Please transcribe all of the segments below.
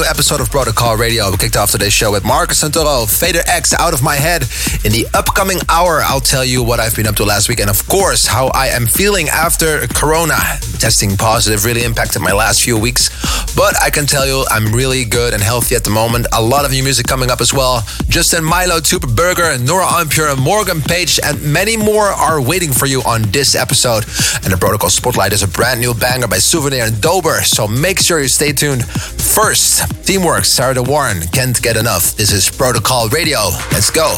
New episode of Protocol Radio. We kicked off today's show with Marcus Santoro, Fader X, Out of My Head. In the upcoming hour, I'll tell you what I've been up to last week and, of course, how I am feeling after Corona. Testing positive really impacted my last few weeks, but I can tell you I'm really good and healthy at the moment. A lot of new music coming up as well. Justin Milo, Tuber Burger, Nora En Pure, Morgan Page, and many more are waiting for you on this episode. And the Protocol Spotlight is a brand new banger by Souvenir and Dober, so make sure you stay tuned. First, Teamwork, Sarah Warren, Can't Get Enough. This is Protocol Radio. Let's go.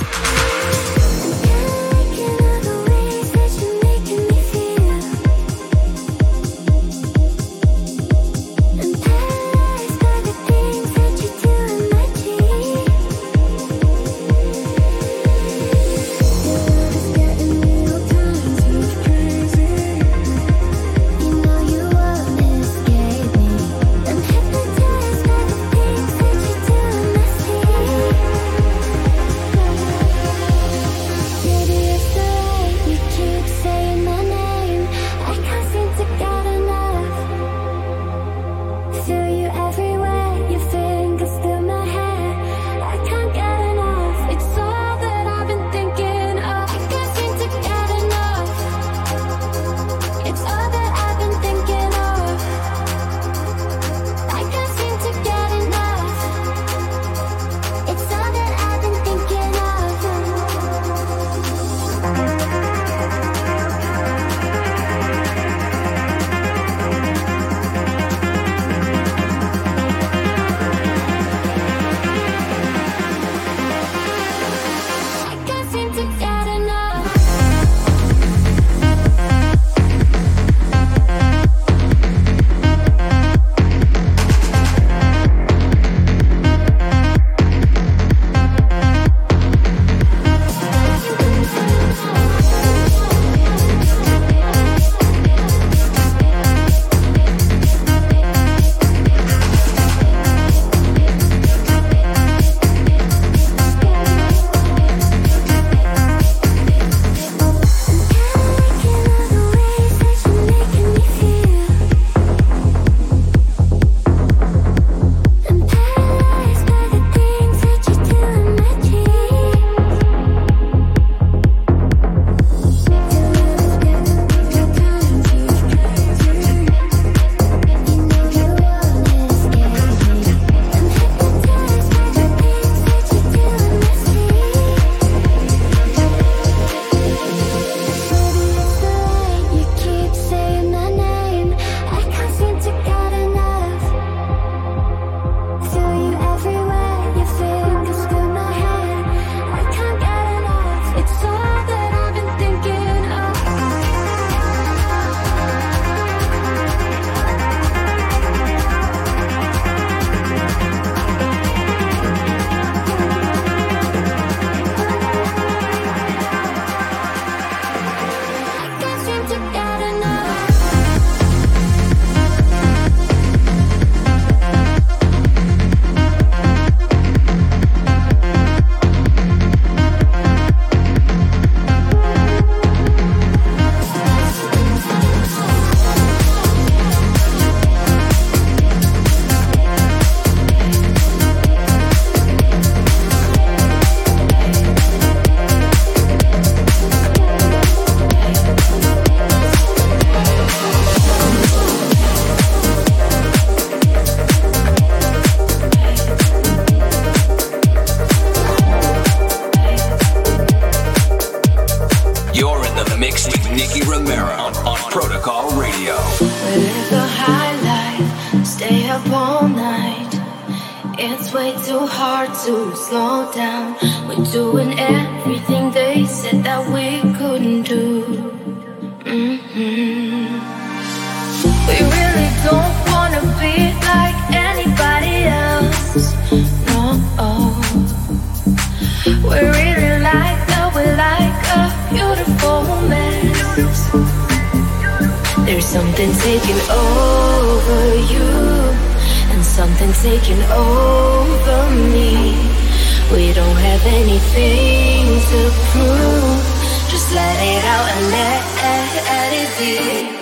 Slow down. We're doing everything they said that we couldn't do. Mm-hmm. We really don't wanna be like anybody else. No, we really like that. We like a beautiful mess. There's something taking over you and something taking over me. We don't have anything to prove. Just let it out and let it be.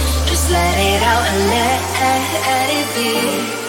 let it out and let, let it be.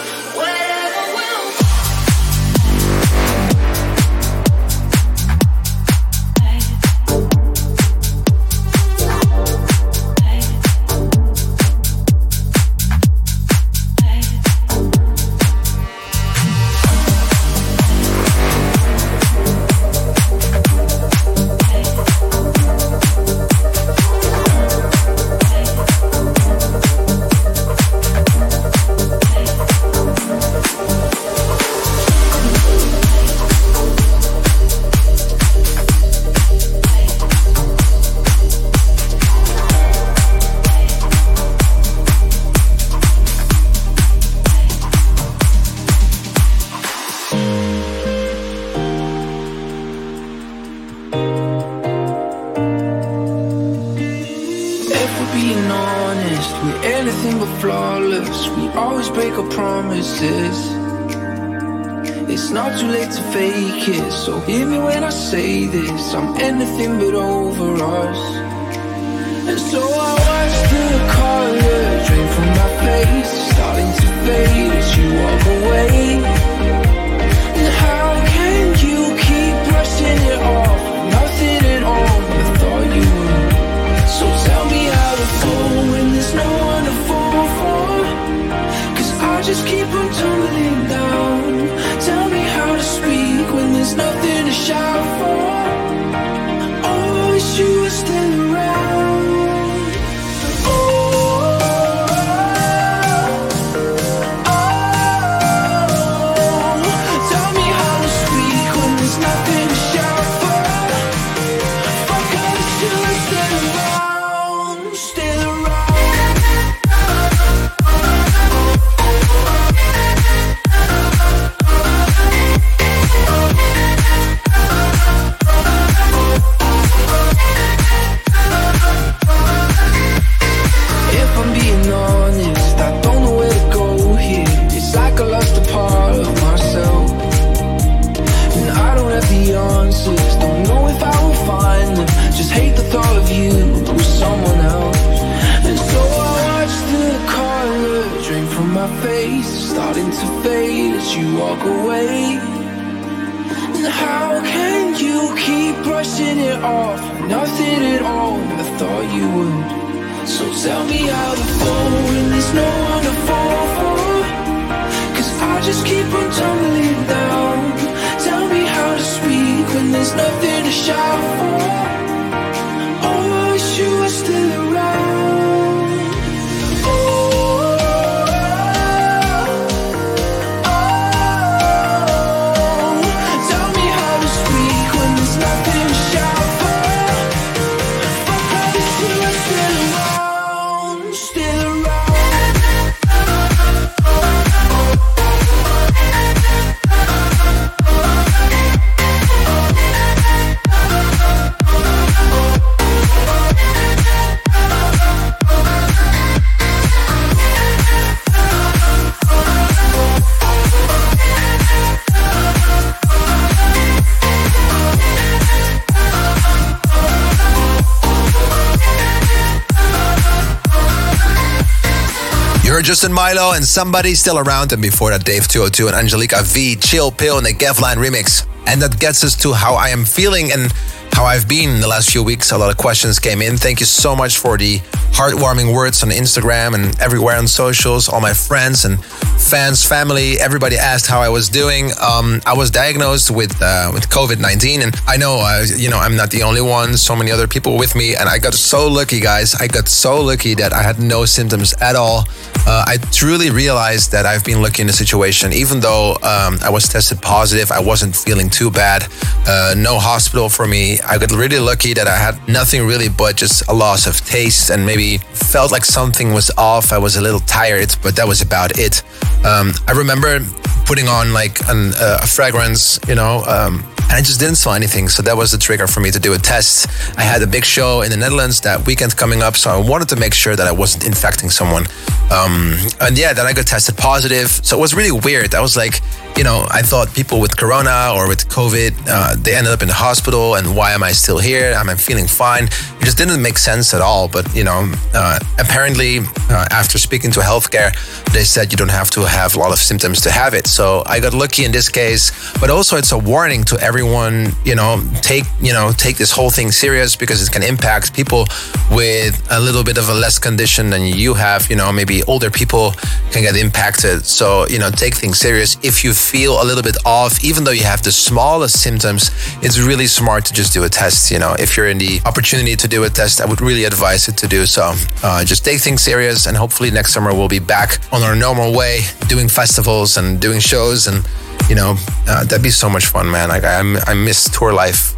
Justin Milo and somebody still around, and before that, Dave 202 and Angelica V, Chill Pill in the Gavline remix. And that gets us to how I am feeling and how I've been in the last few weeks. A lot of questions came in. Thank you so much for the heartwarming words on Instagram and everywhere on socials. All my friends and fans, family, everybody asked how I was doing. Um, I was diagnosed with uh, with COVID nineteen, and I know uh, you know I'm not the only one. So many other people with me, and I got so lucky, guys. I got so lucky that I had no symptoms at all. Uh, I truly realized that I've been lucky in the situation. Even though um, I was tested positive, I wasn't feeling too bad. Uh, no hospital for me. I got really lucky that I had nothing really but just a loss of taste and maybe felt like something was off. I was a little tired, but that was about it. Um, I remember putting on like an, uh, a fragrance, you know, um, and I just didn't smell anything. So that was the trigger for me to do a test. I had a big show in the Netherlands that weekend coming up, so I wanted to make sure that I wasn't infecting someone. Um, and yeah, then I got tested positive. So it was really weird. I was like, you know, I thought people with corona or with COVID, uh, they ended up in the hospital, and why am I still here? Am I feeling fine? It just didn't make sense at all. But you know, uh, apparently, uh, after speaking to healthcare, they said you don't have to have a lot of symptoms to have it. So I got lucky in this case. But also, it's a warning to everyone. Everyone, you know, take you know take this whole thing serious because it can impact people with a little bit of a less condition than you have. You know, maybe older people can get impacted. So you know, take things serious. If you feel a little bit off, even though you have the smallest symptoms, it's really smart to just do a test. You know, if you're in the opportunity to do a test, I would really advise it to do so. Uh, just take things serious, and hopefully next summer we'll be back on our normal way, doing festivals and doing shows, and you know uh, that'd be so much fun, man. Like I, I miss tour life.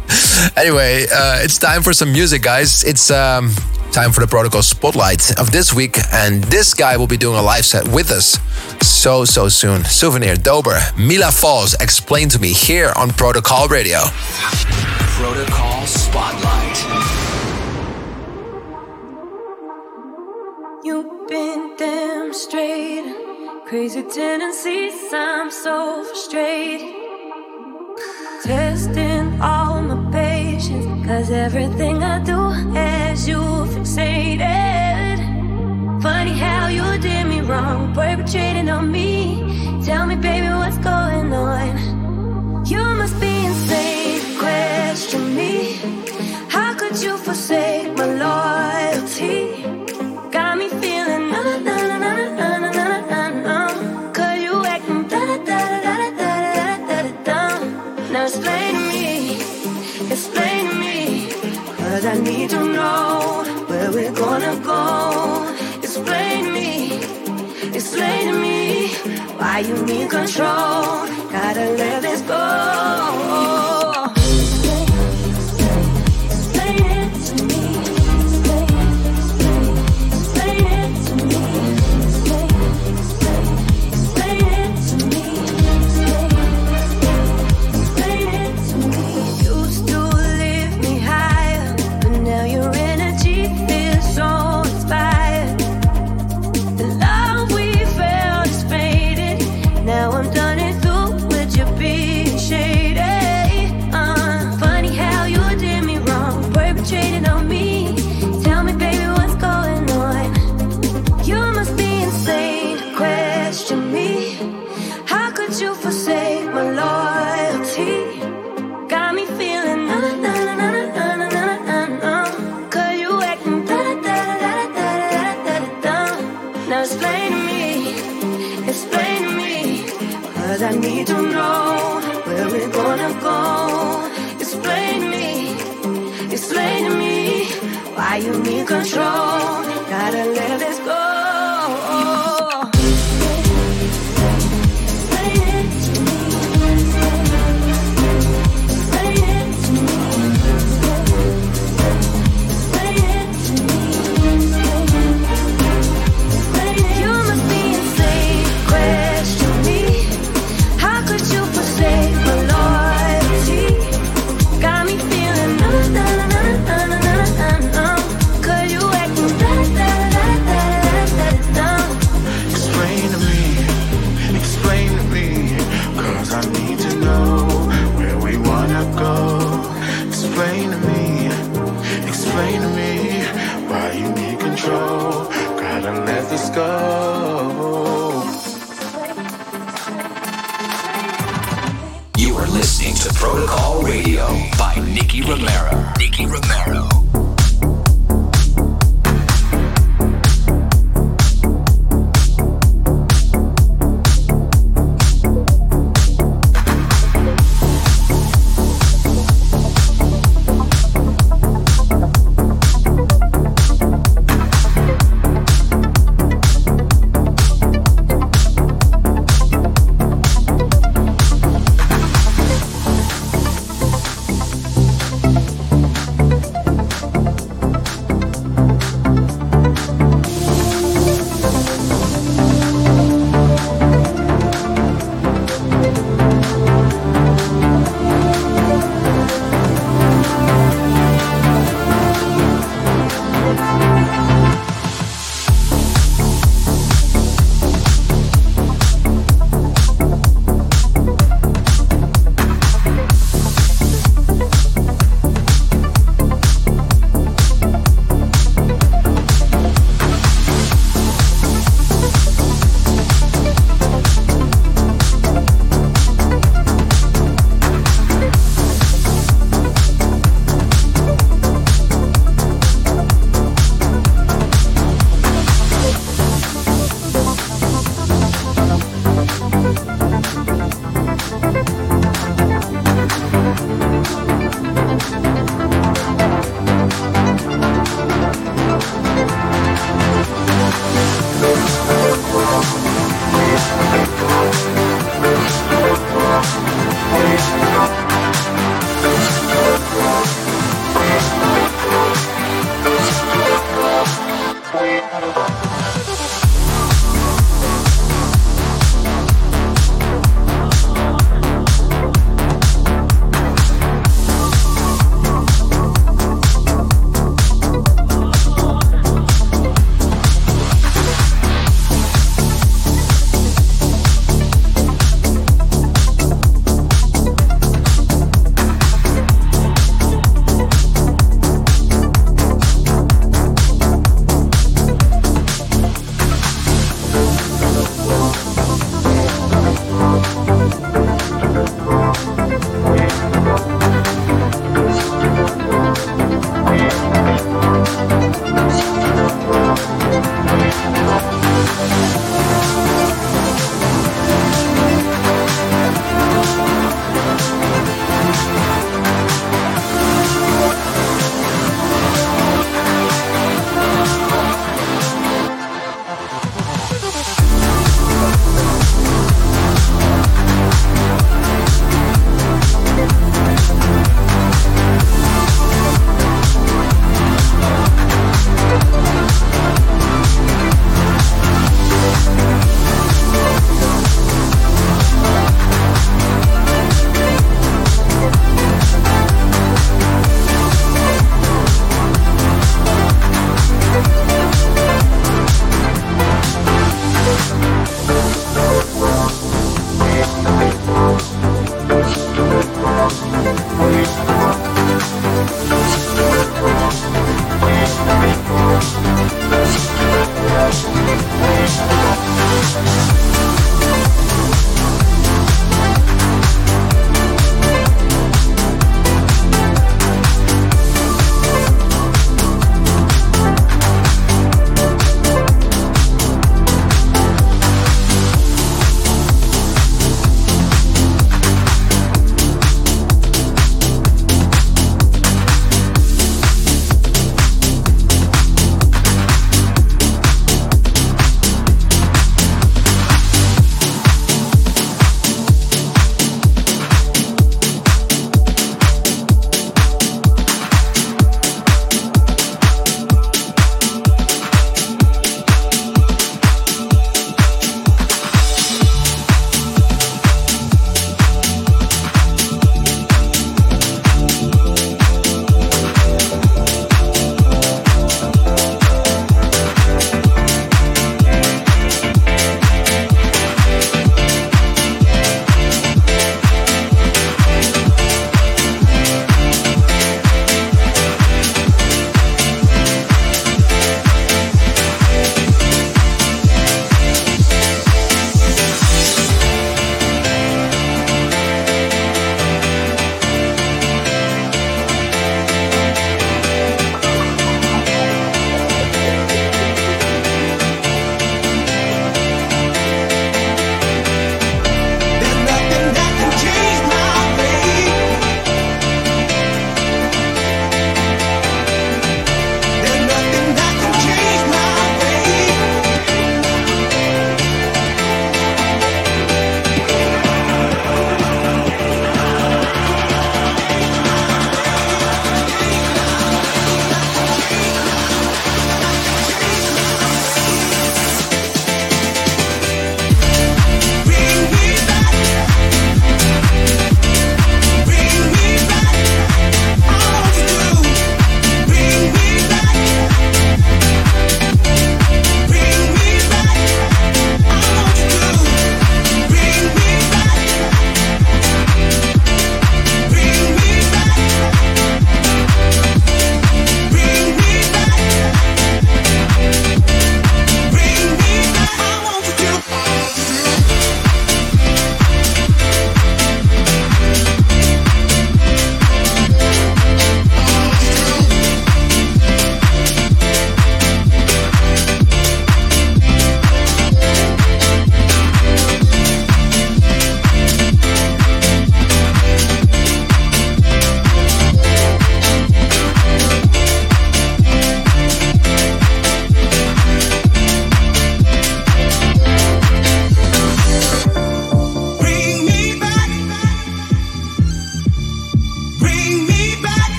anyway, uh, it's time for some music, guys. It's um, time for the protocol spotlight of this week, and this guy will be doing a live set with us so so soon. Souvenir Dober, Mila Falls, explain to me here on Protocol Radio. Protocol Spotlight. You've been demonstrating crazy tendencies. I'm so frustrated. Testing all my patience. Cause everything I do has you fixated. Funny how you did me wrong, perpetrating on me. Tell me, baby, what's going on? You must be insane question me. How could you forsake my loyalty? I need to know where we're gonna go. Explain to me, explain to me why you need control. Gotta let this go.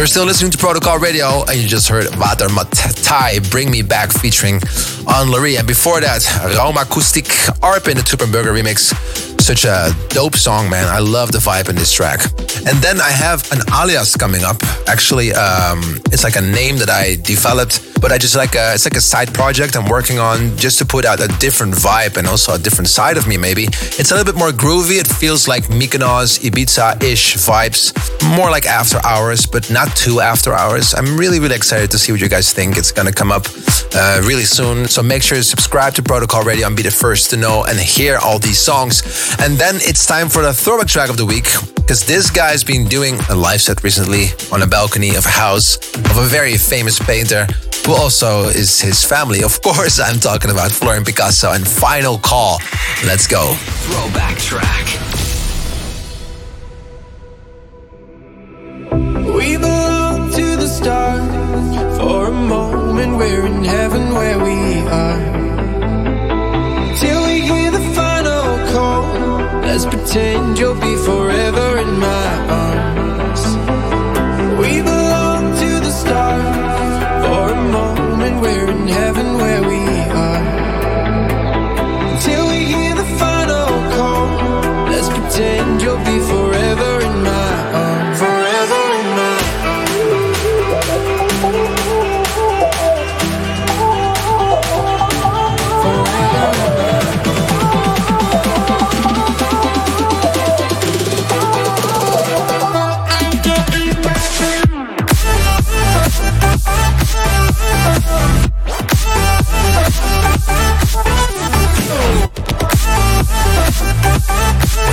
You're still listening to Protocol Radio, and you just heard Water Matai Bring Me Back featuring On Larry. And before that, Raum Acoustic Arp in the Tuppenberger remix. Such a dope song, man. I love the vibe in this track. And then I have an alias coming up. Actually, um, it's like a name that I developed but I just like a, it's like a side project I'm working on just to put out a different vibe and also a different side of me. Maybe it's a little bit more groovy. It feels like Mykonos, Ibiza-ish vibes, more like after hours, but not too after hours. I'm really really excited to see what you guys think. It's gonna come up uh, really soon, so make sure to subscribe to Protocol Radio and be the first to know and hear all these songs. And then it's time for the throwback track of the week because this guy's been doing a live set recently on a balcony of a house of a very famous painter who also is his family. Of course, I'm talking about Florian Picasso and Final Call. Let's go. Throwback track. We belong to the stars. For a moment, we're in heaven where we are. Till we hear the final call. Let's pretend you'll be forever in my arms. Oh, oh, oh, oh,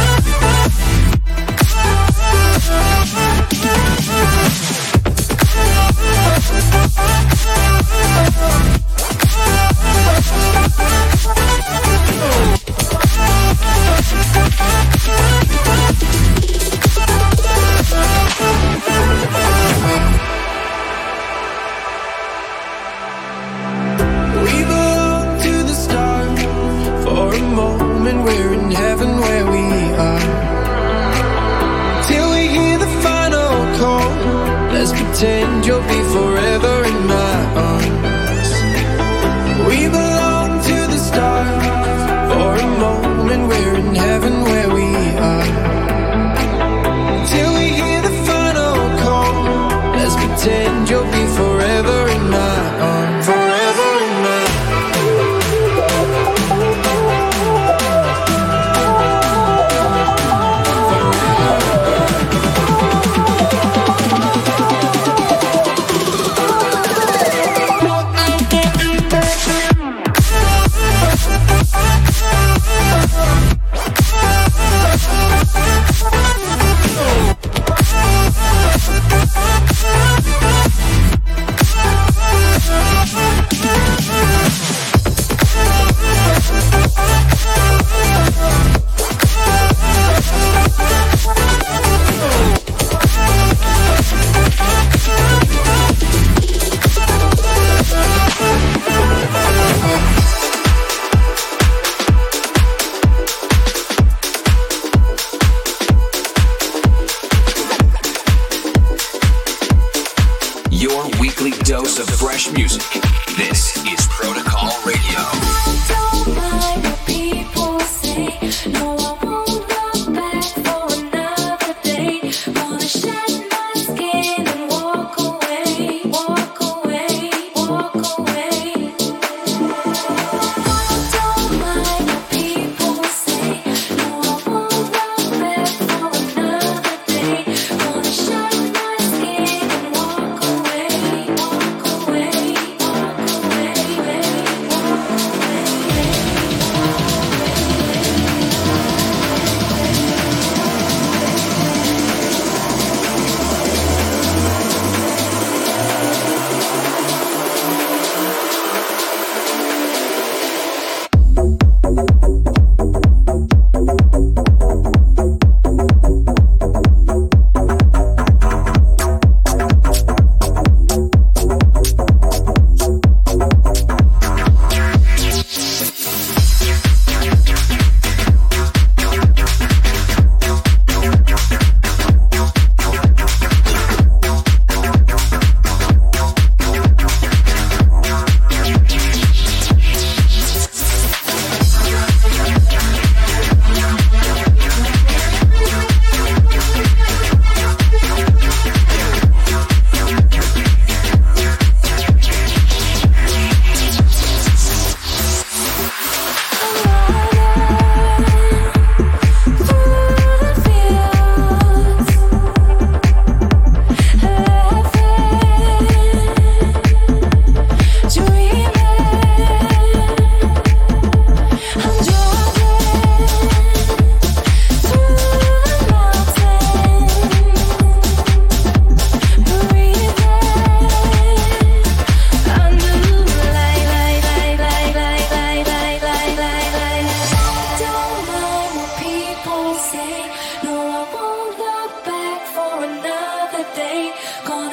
No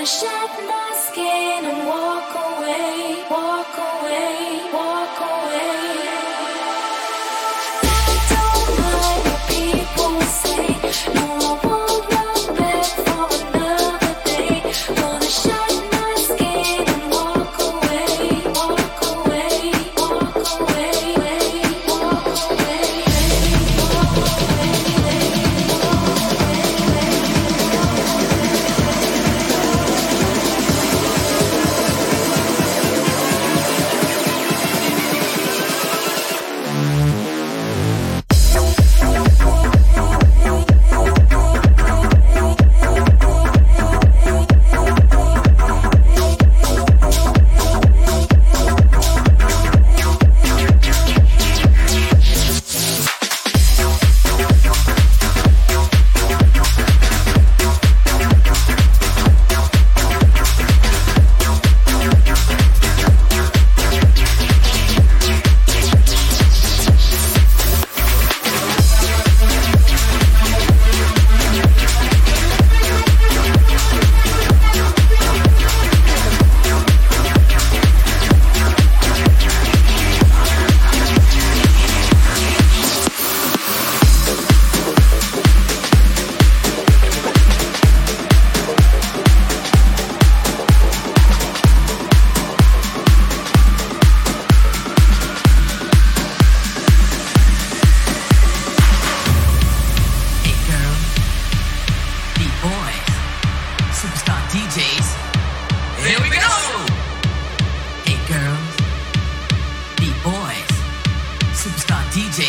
I shed my skin DJ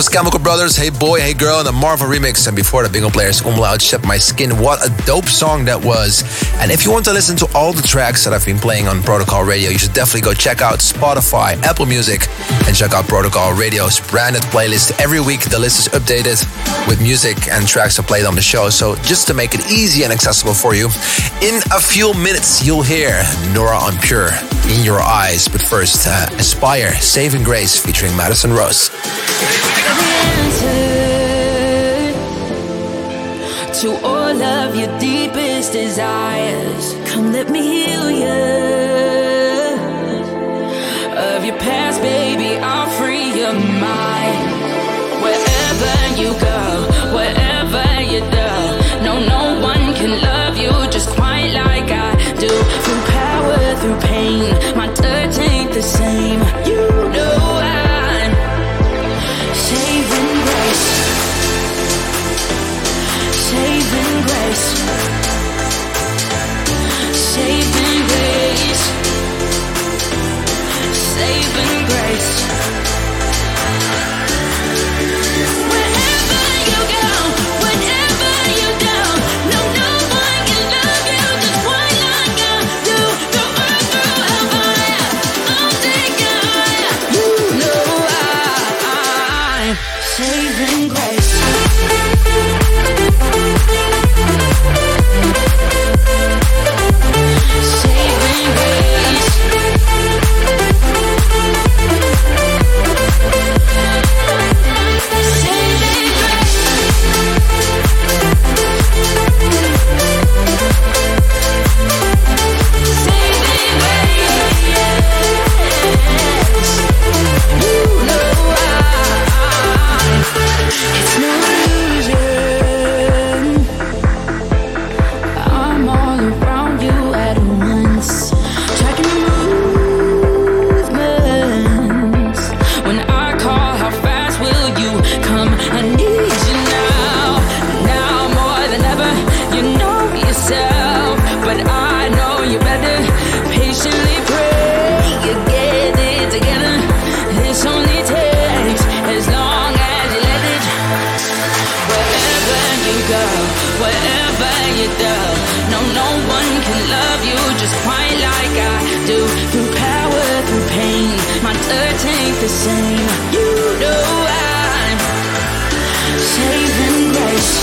was Chemical Brothers, Hey Boy, Hey Girl, and the Marvel remix. And before the Bingo Players, Umlaut, Shed My Skin. What a dope song that was. And if you want to listen to all the tracks that I've been playing on Protocol Radio, you should definitely go check out Spotify, Apple Music, and check out Protocol Radio's branded playlist. Every week, the list is updated with music and tracks are played on the show. So just to make it easy and accessible for you, in a few minutes, you'll hear Nora En Pure in your eyes. But first, uh, Aspire, Saving Grace featuring Madison Rose. to all of your deepest desires. Come, let me heal you of your past, baby. I'll free your mind. Wherever you go, my touch ain't the same. You know you go, wherever you do, no, no one can love you just quite like I do. Through power, through pain, my touch ain't the same. You know I'm saving grace,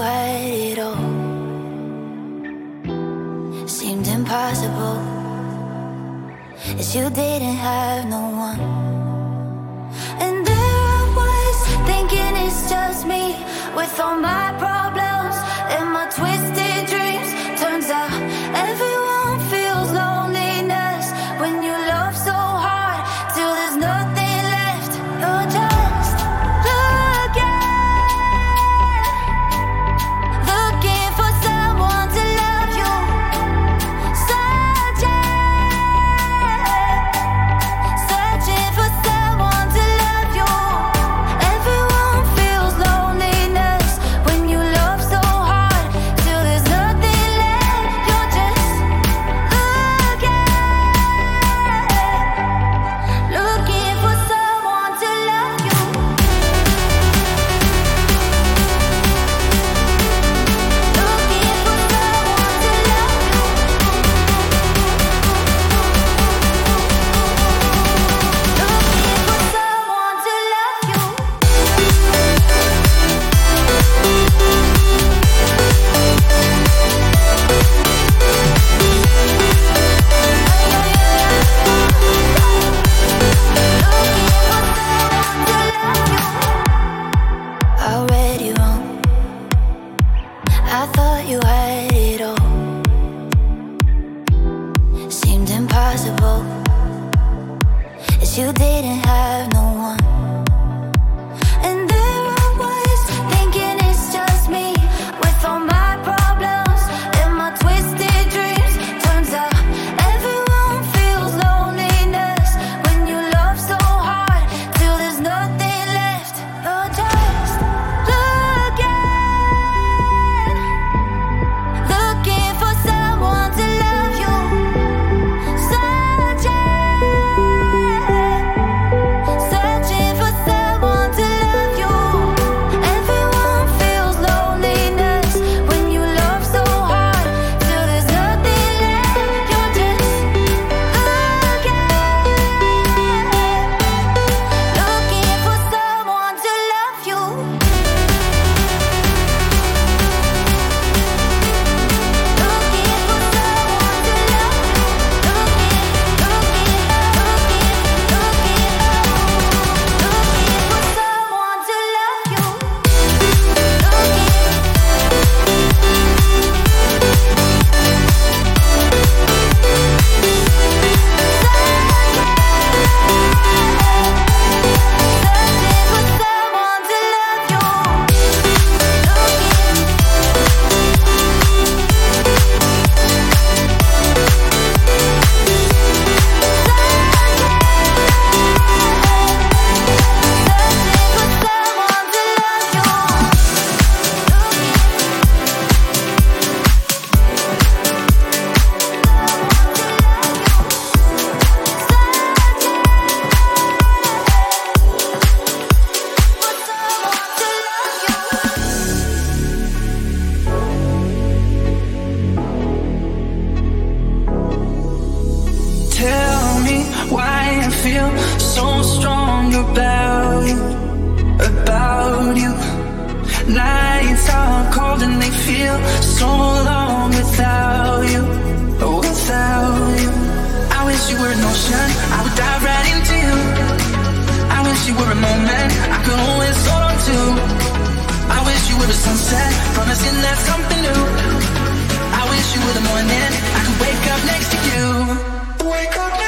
had it all. Seemed impossible. As you didn't have no one. promising that something new. I wish you were the morning I could wake up next to you. Wake up.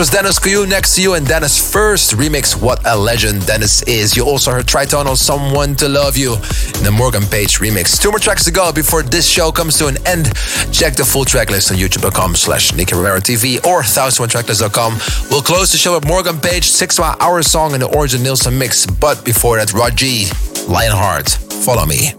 Was Dennis Kuyu next to you, and Dennis' first remix, What a Legend Dennis Is. You also heard Tritonal, Someone to Love You, in the Morgan Page remix. Two more tracks to go before this show comes to an end. Check the full track list on youtube.com slash Nicky Romero TV or 1001tracklist.com. We'll close the show with Morgan Page, six hour song in the Origin Nilsson mix. But before that, Raji, Lionheart, Follow Me.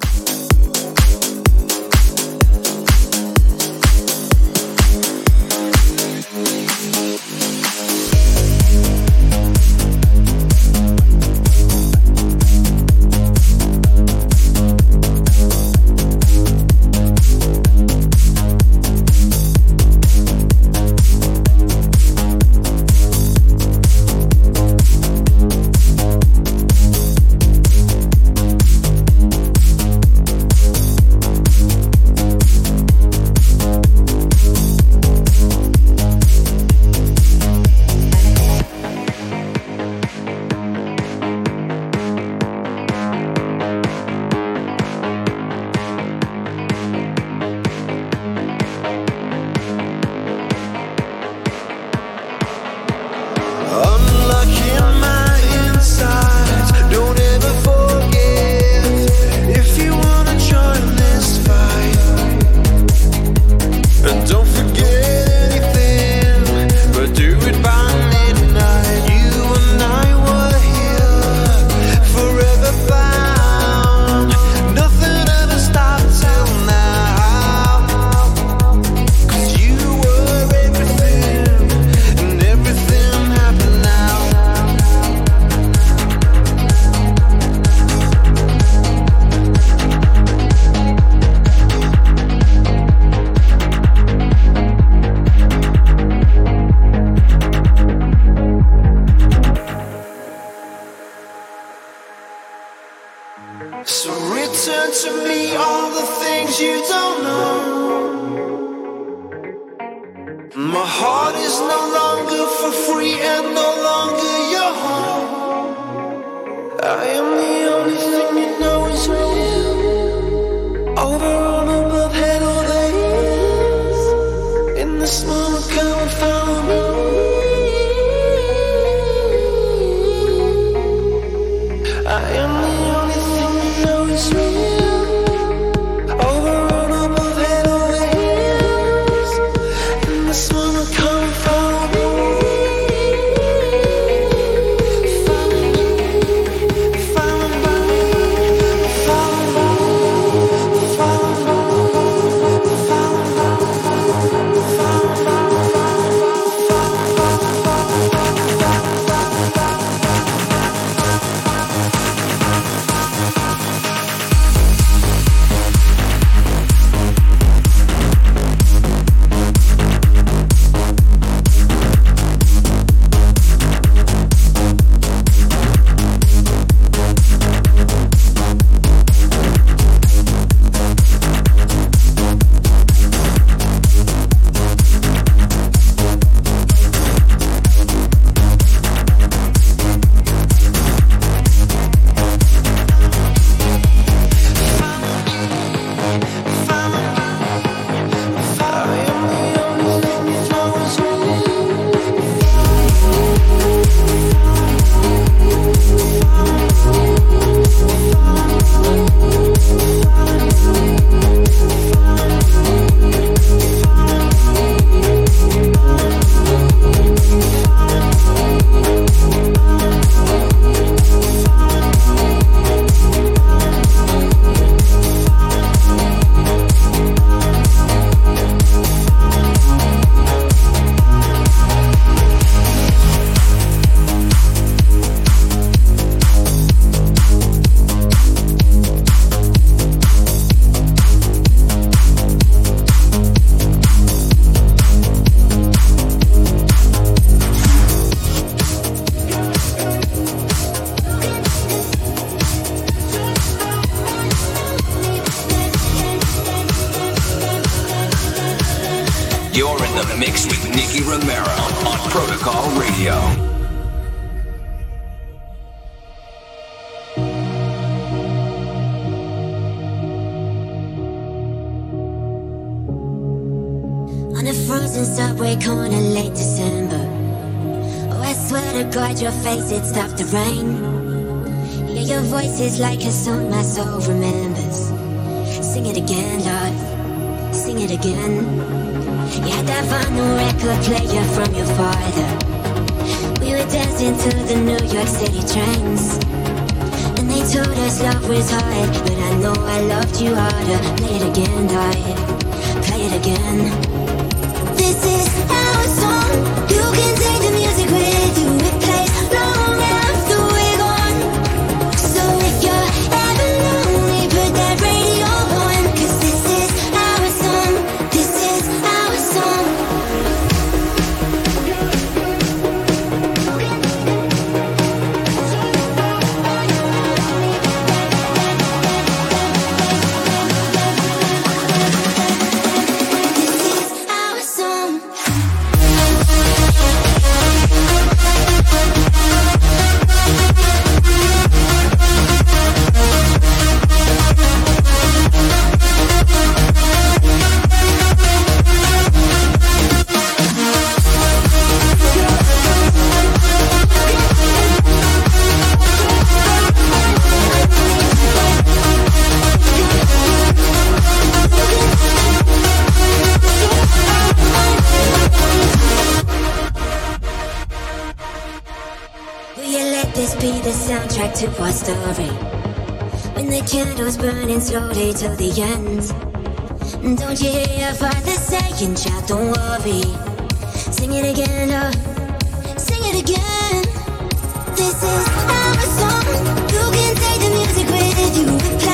Your voice is like a song my soul remembers. Sing it again, Lord. Sing it again. You had that vinyl record player from your father. We were dancing to the New York City trains. And they told us love was hard, but I know I loved you harder. Play it again, Lord. Play it again. This is our song. You can take to our story? When the candle's burning slowly till the end. Don't you hear your father saying, child, don't worry. Sing it again, Lord. Sing it again. This is our song. You can take the music with you.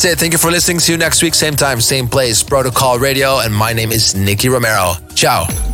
That's it. Thank you for listening. See you next week, same time, same place. Protocol Radio, and my name is Nicky Romero. Ciao.